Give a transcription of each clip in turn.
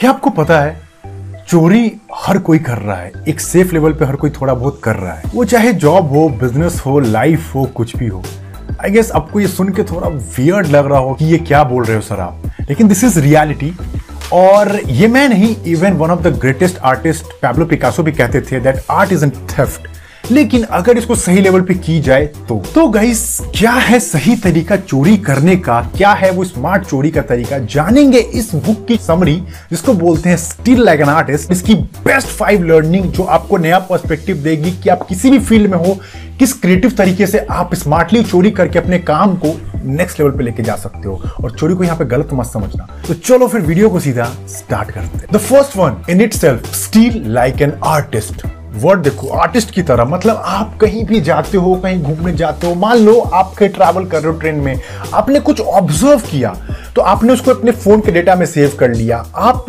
क्या आपको पता है, चोरी हर कोई कर रहा है, एक सेफ़ लेवल पे हर कोई थोड़ा बहुत कर रहा है। वो चाहे जॉब हो बिज़नेस हो लाइफ हो, कुछ भी हो। आई गेस आपको ये सुन के थोड़ा वियर्ड लग रहा हो कि ये क्या बोल रहे हो सर आप। लेकिन दिस इज़ रियलिटी और ये मैं नहीं even one of the greatest artist Pablo Picasso भी कहते थे that art is an theft लेकिन अगर इसको सही लेवल पे की जाए तो। तो गाइस क्या है सही तरीका चोरी करने का? क्या है वो स्मार्ट चोरी का तरीका? जानेंगे इस बुक की समरी जिसको बोलते हैं स्टिल लाइक एन आर्टिस्ट इसकी बेस्ट फाइव लर्निंग जो आपको नया पर्सपेक्टिव देगी कि आप किसी भी फ़ील्ड में हो, किस क्रिएटिव तरीके से आप स्मार्टली चोरी करके अपने काम को नेक्स्ट लेवल पे लेके जा सकते हो। और चोरी को यहाँ पे गलत मत समझना। तो चलो फिर वीडियो को सीधा स्टार्ट करते हैं। The first one in itself steal like an artist word देखो आर्टिस्ट की तरह मतलब आप कहीं भी जाते हो, कहीं घूमने जाते हो, मान लो आप कहीं ट्रैवल कर रहे हो ट्रेन में, आपने कुछ ऑब्ज़र्व किया तो आपने उसको अपने फ़ोन के डेटा में सेव कर लिया। आप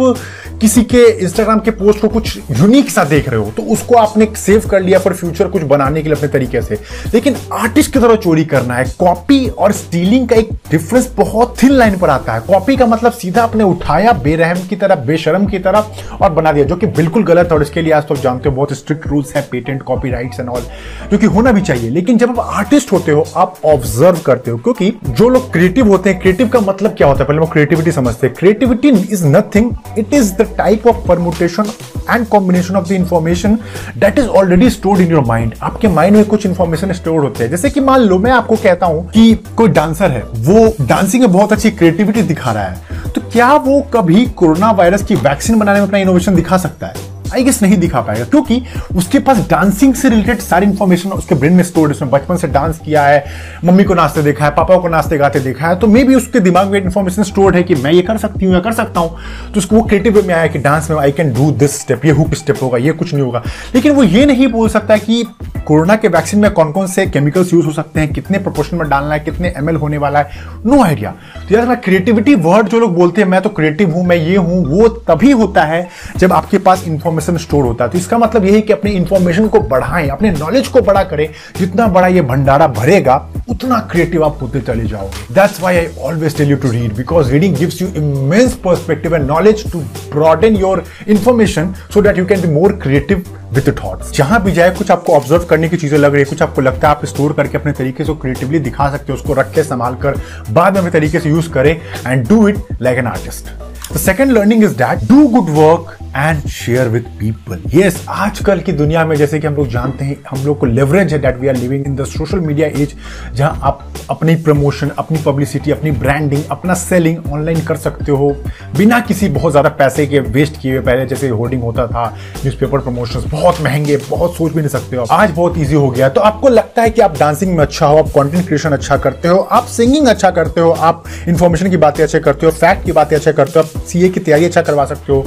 किसी के इंस्टाग्राम के पोस्ट को कुछ यूनिक सा देख रहे हो तो उसको आपने सेव कर लिया फॉर फ्यूचर कुछ बनाने के लिए अपने तरीके से। लेकिन आर्टिस्ट की तरह चोरी करना है। कॉपी और स्टीलिंग का एक डिफरेंस बहुत थिन लाइन पर आता है। कॉपी का मतलब सीधा आपने उठाया, बेरहम की तरह, बेशरम की तरह और बना दिया, जो कि बिल्कुल गलत है और इसके लिए आज तो जानते हो बहुत स्ट्रिक्ट रूल्स है पेटेंट कॉपी एंड ऑल जो कि होना भी चाहिए। लेकिन जब आप आर्टिस्ट होते हो, आप ऑब्ज़र्व करते हो, क्योंकि जो लोग क्रिएटिव होते हैं क्रिएटिव का मतलब क्या होता है? पहले वो क्रिएटिविटी समझते हैं। Creativity is nothing it is the type of permutation and combination of the information that is already stored in your mind आपके माइंड में कुछ इन्फॉर्मेशन स्टोर होते हैं। जैसे कि मान लो, मैं आपको कहता हूँ कि कोई डांसर है। वो डांसिंग में बहुत अच्छी क्रिएटिविटी दिखा रहा है। तो क्या वो कभी कोरोना वायरस की वैक्सीन बनाने में अपना इनोवेशन दिखा सकता है? आई गेस नहीं दिखा पाएगा, क्योंकि उसके पास डांसिंग से रिलेटेड सारी इंफॉर्मेशन उसके ब्रेन में स्टोर्ड उसने बचपन से डांस किया है, मम्मी को नाचते देखा है, पापा को नाचते गाते देखा है तो मे भी उसके दिमाग में इन्फॉर्मेशन स्टोर्ड है कि मैं ये कर सकती हूँ या कर सकता हूँ। तो उसको वो क्रिएटिव वे में आया कि डांस में I can do this step ये हुक स्टेप होगा, ये कुछ नहीं होगा। लेकिन वो ये नहीं बोल सकता कि कोरोना के वैक्सीन में कौन कौन से केमिकल्स यूज़ हो सकते हैं, कितने प्रोपोर्शन में डालना है, कितने एमएल होने वाला है नो आइडिया तो यार क्रिएटिविटी वर्ड जो लोग बोलते हैं, मैं तो क्रिएटिव हूँ, मैं ये हूँ, वो तभी होता है जब आपके पास इंफॉर्मेशन स्टोर होता है। तो इसका मतलब यही कि अपने इंफॉर्मेशन को बढ़ाएँ, अपने नॉलेज को बड़ा करें। जितना बड़ा ये भंडारा भरेगा, उतना क्रिएटिव आप होते चले जाओगे। That's why I always tell you to read because reading gives you immense perspective and knowledge to broaden your information so that you can be more creative with thoughts जहाँ भी जाए, कुछ आपको ऑब्ज़र्व करने की चीज़ें लग रही है, कुछ आपको लगता है आप स्टोर करके अपने तरीके से क्रिएटिवली दिखा सकते हो, उसको रख के संभाल कर बाद में अपने तरीके से यूज़ करें and do it like an artist the second learning is that do good work and share with people yes आजकल की दुनिया में जैसे कि हम लोग जानते हैं, हम लोग को लेवरेज है that we are living in the social media age जहाँ आप अपनी प्रमोशन अपनी पब्लिसिटी अपनी ब्रांडिंग अपना सेलिंग ऑनलाइन कर सकते हो बिना किसी बहुत ज़्यादा पैसे के वेस्ट किए हुए। पहले जैसे होर्डिंग होता था न्यूज़पेपर प्रमोशंस बहुत महँगे, बहुत सोच भी नहीं सकते हो आज बहुत ईजी हो गया। तो आपको लगता है कि आप डांसिंग में अच्छा हो, आप कॉन्टेंट क्रिएशन अच्छा करते हो, आप सिंगिंग अच्छा करते हो, आप इन्फॉर्मेशन की बातें अच्छे करते हो फैक्ट की बातें अच्छा करते हो, आप सीए की तैयारी अच्छा करवा सकते हो।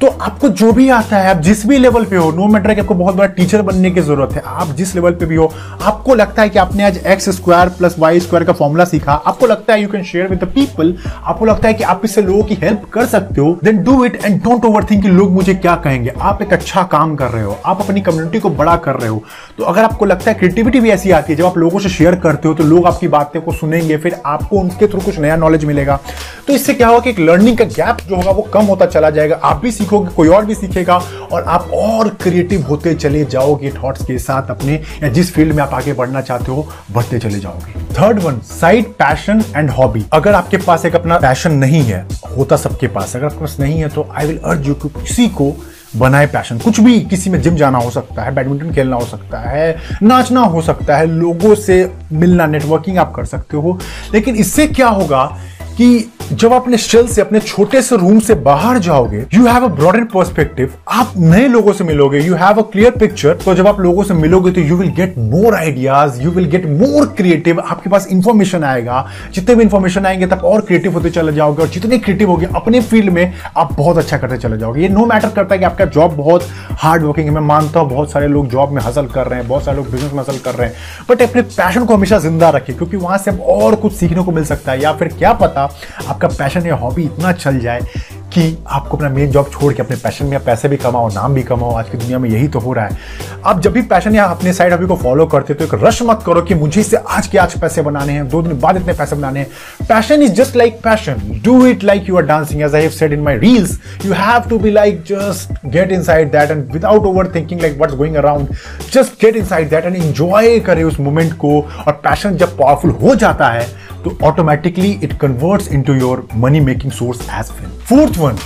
तो आपको जो भी आता है, आप जिस भी लेवल पे हो नो मैटर कि आपको बहुत बड़ा टीचर बनने की ज़रूरत है, आप जिस लेवल पे भी हो, आपको लगता है कि आपने आज X square plus Y square का फॉर्मूला सीखा, आपको लगता है you can share with the people आपको लगता है कि आप इससे लोगों की हेल्प कर सकते हो then do it and don't overthink लोग मुझे क्या कहेंगे। आप एक अच्छा काम कर रहे हो, आप अपनी कम्युनिटी को बड़ा कर रहे हो। तो अगर आपको लगता है क्रिएटिविटी भी ऐसी आती है। जब आप लोगों से शेयर करते हो तो लोग आपकी बातें को सुनेंगे, फिर आपको उनके थ्रू कुछ नया नॉलेज मिलेगा। तो इससे क्या होगा कि एक लर्निंग का गैप जो होगा, वो कम होता चला जाएगा। आप भी सीखोगे, कोई और भी सीखेगा, और आप और क्रिएटिव होते चले जाओगे थॉट्स के साथ अपने, या जिस फ़ील्ड में आप आगे बढ़ना चाहते हो, बढ़ते चले जाओगे। Third one side passion and hobby अगर आपके पास एक अपना पैशन नहीं है, होता सबके पास। अगर आपके पास नहीं है तो आई विल अर्ज़ यू किसी को बनाए पैशन कुछ भी किसी में जिम जाना हो सकता है बैडमिंटन खेलना हो सकता है, नाचना हो सकता है, लोगों से मिलना नेटवर्किंग आप कर सकते हो। लेकिन इससे क्या होगा कि जब अपने शेल से, अपने छोटे से रूम से बाहर जाओगे you have a broader perspective आप नए लोगों से मिलोगे you have a clear picture तो जब आप लोगों से मिलोगे तो you will get more ideas you will get more creative आपके पास इंफॉर्मेशन आएगा। जितने भी इंफॉर्मेशन आएँगे, तब और क्रिएटिव होते चले जाओगे और जितने क्रिएटिव होगे, अपने फ़ील्ड में आप बहुत अच्छा करते चले जाओगे। ये नो मैटर करता है कि आपका जॉब बहुत हार्ड वर्किंग है। मैं मानता हूँ बहुत सारे लोग जॉब में हासिल कर रहे हैं, बहुत सारे लोग बिज़नेस में हासिल कर रहे हैं। बट अपने पैशन को हमेशा ज़िंदा रखें क्योंकि वहाँ से अब और कुछ सीखने को मिल सकता है। या फिर क्या पता आपका पैशन या हॉबी इतना चल जाए कि आपको अपना मेन जॉब छोड़ के अपने पैशन में पैसे भी कमाओ, नाम भी कमाओ, आज की दुनिया में यही तो हो रहा है। आप जब भी पैशन या अपने साइड हॉबी को फॉलो करते तो एक रश मत करो कि मुझे इससे आज के आज पैसे बनाने हैं, दो दिन बाद इतने पैसे बनाने हैं। Passion is just like passion do it like you are dancing as I have said in my reels you have to be like just get inside that and without overthinking like what's going around just get inside that and enjoy करे उस moment को। और passion जब powerful हो जाता है automatically it converts into your money making source as well. Fourth one,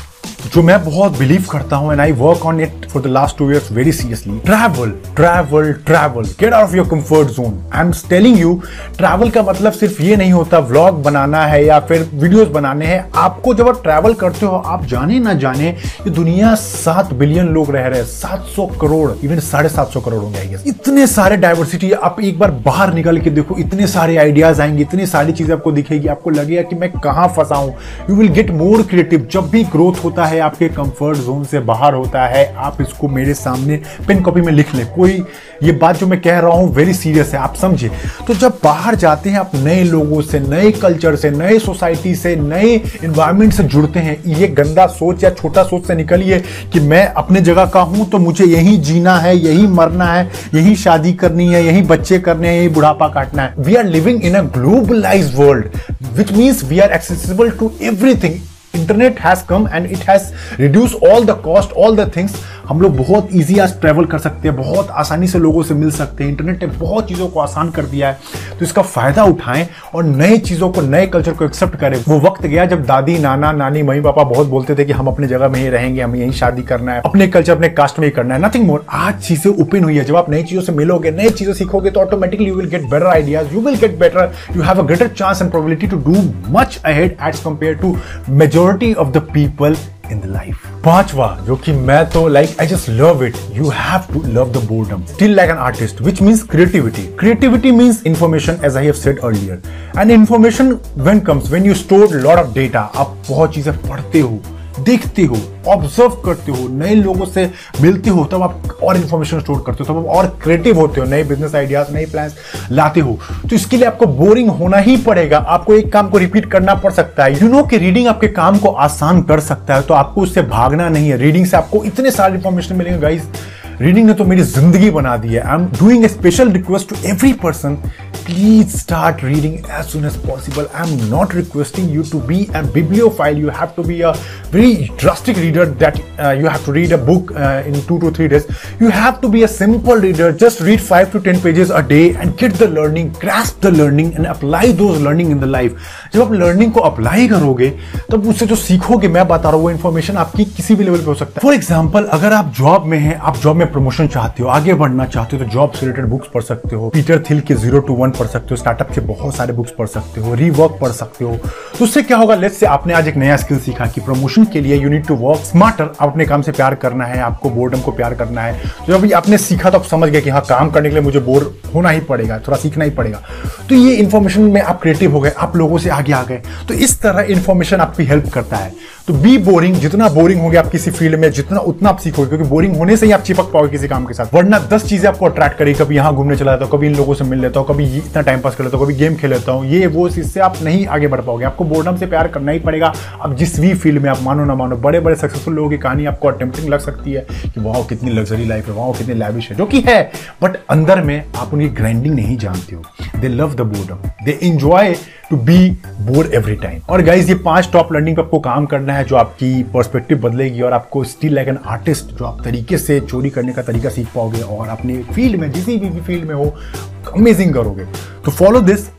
जो मैं बहुत बिलीव करता हूँ and I work on it for the last two years very seriously travel travel travel get out of your comfort zone I am telling you travel का मतलब सिर्फ़ ये नहीं होता व्लॉग बनाना है या फिर वीडियोस बनाने हैं। आपको जब आप ट्रैवल करते हो आप जाने ना जाने ये दुनिया सात बिलियन लोग रह रहे हैं सात सौ करोड़ इवन साढ़े सात सौ करोड़ होंगे आई इतने सारे डाइवर्सिटी आप एक बार बाहर निकल के देखो इतने सारे आइडियाज़ आएँगे इतनी सारी चीज़ें आपको दिखेगी आपको लगेगा कि मैं कहाँ फंसा हूँ। You will get more creative जब भी ग्रोथ होता है आपके कंफर्ट जोन से बाहर होता है, आप इसको मेरे सामने पेन कॉपी में लिख ले। कोई ये बात जो मैं कह रहा हूँ वेरी सीरियस है, आप समझे। तो जब बाहर जाते हैं, आप नए लोगों से, नए कल्चर से, नए सोसाइटी से, नए इन्वायरमेंट से जुड़ते हैं, ये गंदा सोच या छोटा सोच से निकलिए कि मैं अपने जगह का हूँ तो मुझे यही जीना है, यही मरना है, यही शादी करनी है, यही बच्चे करने हैं, यही बुढ़ापा काटना है। We are living in a globalize world which means we are accessible to everything internet has come and it has reduced all the cost all the things. हम लोग बहुत ईजी आज ट्रैवल कर सकते हैं, बहुत आसानी से लोगों से मिल सकते हैं इंटरनेट ने बहुत चीज़ों को आसान कर दिया है। तो इसका फ़ायदा उठाएँ और नए चीज़ों को, नए कल्चर को एक्सेप्ट करें। वो वक्त गया जब दादी, नाना, नानी मम्मी पापा बहुत बोलते थे कि हम अपने जगह में ही रहेंगे, हमें यहीं शादी करना है, अपने कल्चर अपने कास्ट में ही करना है। नथिंग मोर आज चीज़ें ओपन हुई है। जब आप नई चीज़ों से मिलोगे, नई चीज़ें सीखोगे तो automatically you will get better ideas you will get better you have a greater chance and probability to do much ahead as compare to majority of the people in the life पांचवा जो कि मैं तो like I just love it you have to love the boredom still like an artist which means creativity creativity means information as I have said earlier and information when comes when you store lot of data आप बहुत चीज़ें पढ़ते हो देखते हो observe करते हो, नए लोगों से मिलते हो, तब आप और इन्फॉर्मेशन स्टोर करते हो, तब आप और क्रिएटिव होते हो, नए बिज़नेस आइडियाज़ नए प्लान लाते हो। तो इसके लिए आपको बोरिंग होना ही पड़ेगा। आपको एक काम को रिपीट करना पड़ सकता है। यू नो कि रीडिंग आपके काम को आसान कर सकता है तो आपको उससे भागना नहीं है। रीडिंग से आपको इतने सारे इन्फॉर्मेशन मिलेंगे गाइस रीडिंग ने तो मेरी ज़िंदगी बना दी है। I am doing a special request to every person please start reading as soon as possible I am not requesting you to be a bibliophile you have to be a very drastic reader that you have to read a book in two two three days you have to be a simple reader just read five to ten pages a day and get the learning crash the learning and apply the learning in the life जब आप learning को apply करोगे, तब उससे जो सीखोगे, मैं बता रहा हूँ, वो इन्फॉर्मेशन आपकी किसी भी लेवल पर हो सकता है। फॉर एग्ज़ाम्पल अगर आप जॉब में हैं, आप जॉब में प्रमोशन चाहते हो, आगे बढ़ना चाहते हो तो जॉब से रिलेटेड बुक्स पढ़ सकते हो पीटर थिल के ज़ीरो टू वन पढ़ सकते हो स्टार्टअप के बहुत सारे बुक्स पढ़ सकते हो रीवर्क पढ़ सकते हो। तो उससे क्या होगा? लेट्स से आपने आज एक नया स्किल सीखा कि प्रमोशन के लिए you need to work smarter अपने काम से प्यार करना है, आपको बोर्डम को प्यार करना है। तो जब आपने सीखा तो आप समझ गए कि हाँ काम करने के लिए मुझे बोर होना ही पड़ेगा, थोड़ा सीखना ही पड़ेगा। तो ये इन्फॉर्मेशन में आप क्रिएटिव हो गए, आप लोगों से आगे आ गए। तो इस तरह इन्फॉर्मेशन आपकी हेल्प करता है। तो बी बोरिंग जितना बोरिंग होगे आप किसी फ़ील्ड में, जितना उतना आप सीखोगे, क्योंकि बोरिंग होने से ही आप चिपक पाओगे किसी काम के साथ? वरना दस चीज़ें आपको अट्रैक्ट करेगी, कभी यहाँ घूमने चला जाता हूँ, कभी इन लोगों से मिल लेता हूँ, कभी इतना टाइम पास कर लेता हूँ, कभी गेम खेल लेता हूँ, ये वो इससे आप नहीं आगे बढ़ पाओगे। आपको बोर्डम से प्यार करना ही पड़ेगा। अब जिस भी फ़ील्ड में आप मानो ना मानो बड़े बड़े सक्सेसफुल लोगों की कहानी आपको अटेम्प्टिंग लग सकती है कि वाह कितनी लग्जरी लाइफ है वाह कितनी लैविश है, जो कि है। बट अंदर में आप उनकी ग्राइंडिंग नहीं जानते हो। They love the boredom they enjoy to be bore every time और गाइज़ ये पाँच टॉप लर्निंग पे आपको काम करना है जो आपकी पर्सपेक्टिव बदलेगी और आपको स्टिल लाइक एन आर्टिस्ट जो आप तरीके से चोरी करने का तरीका सीख पाओगे और अपने फ़ील्ड में, जिस भी फ़ील्ड में हो अमेजिंग करोगे। तो फॉलो दिस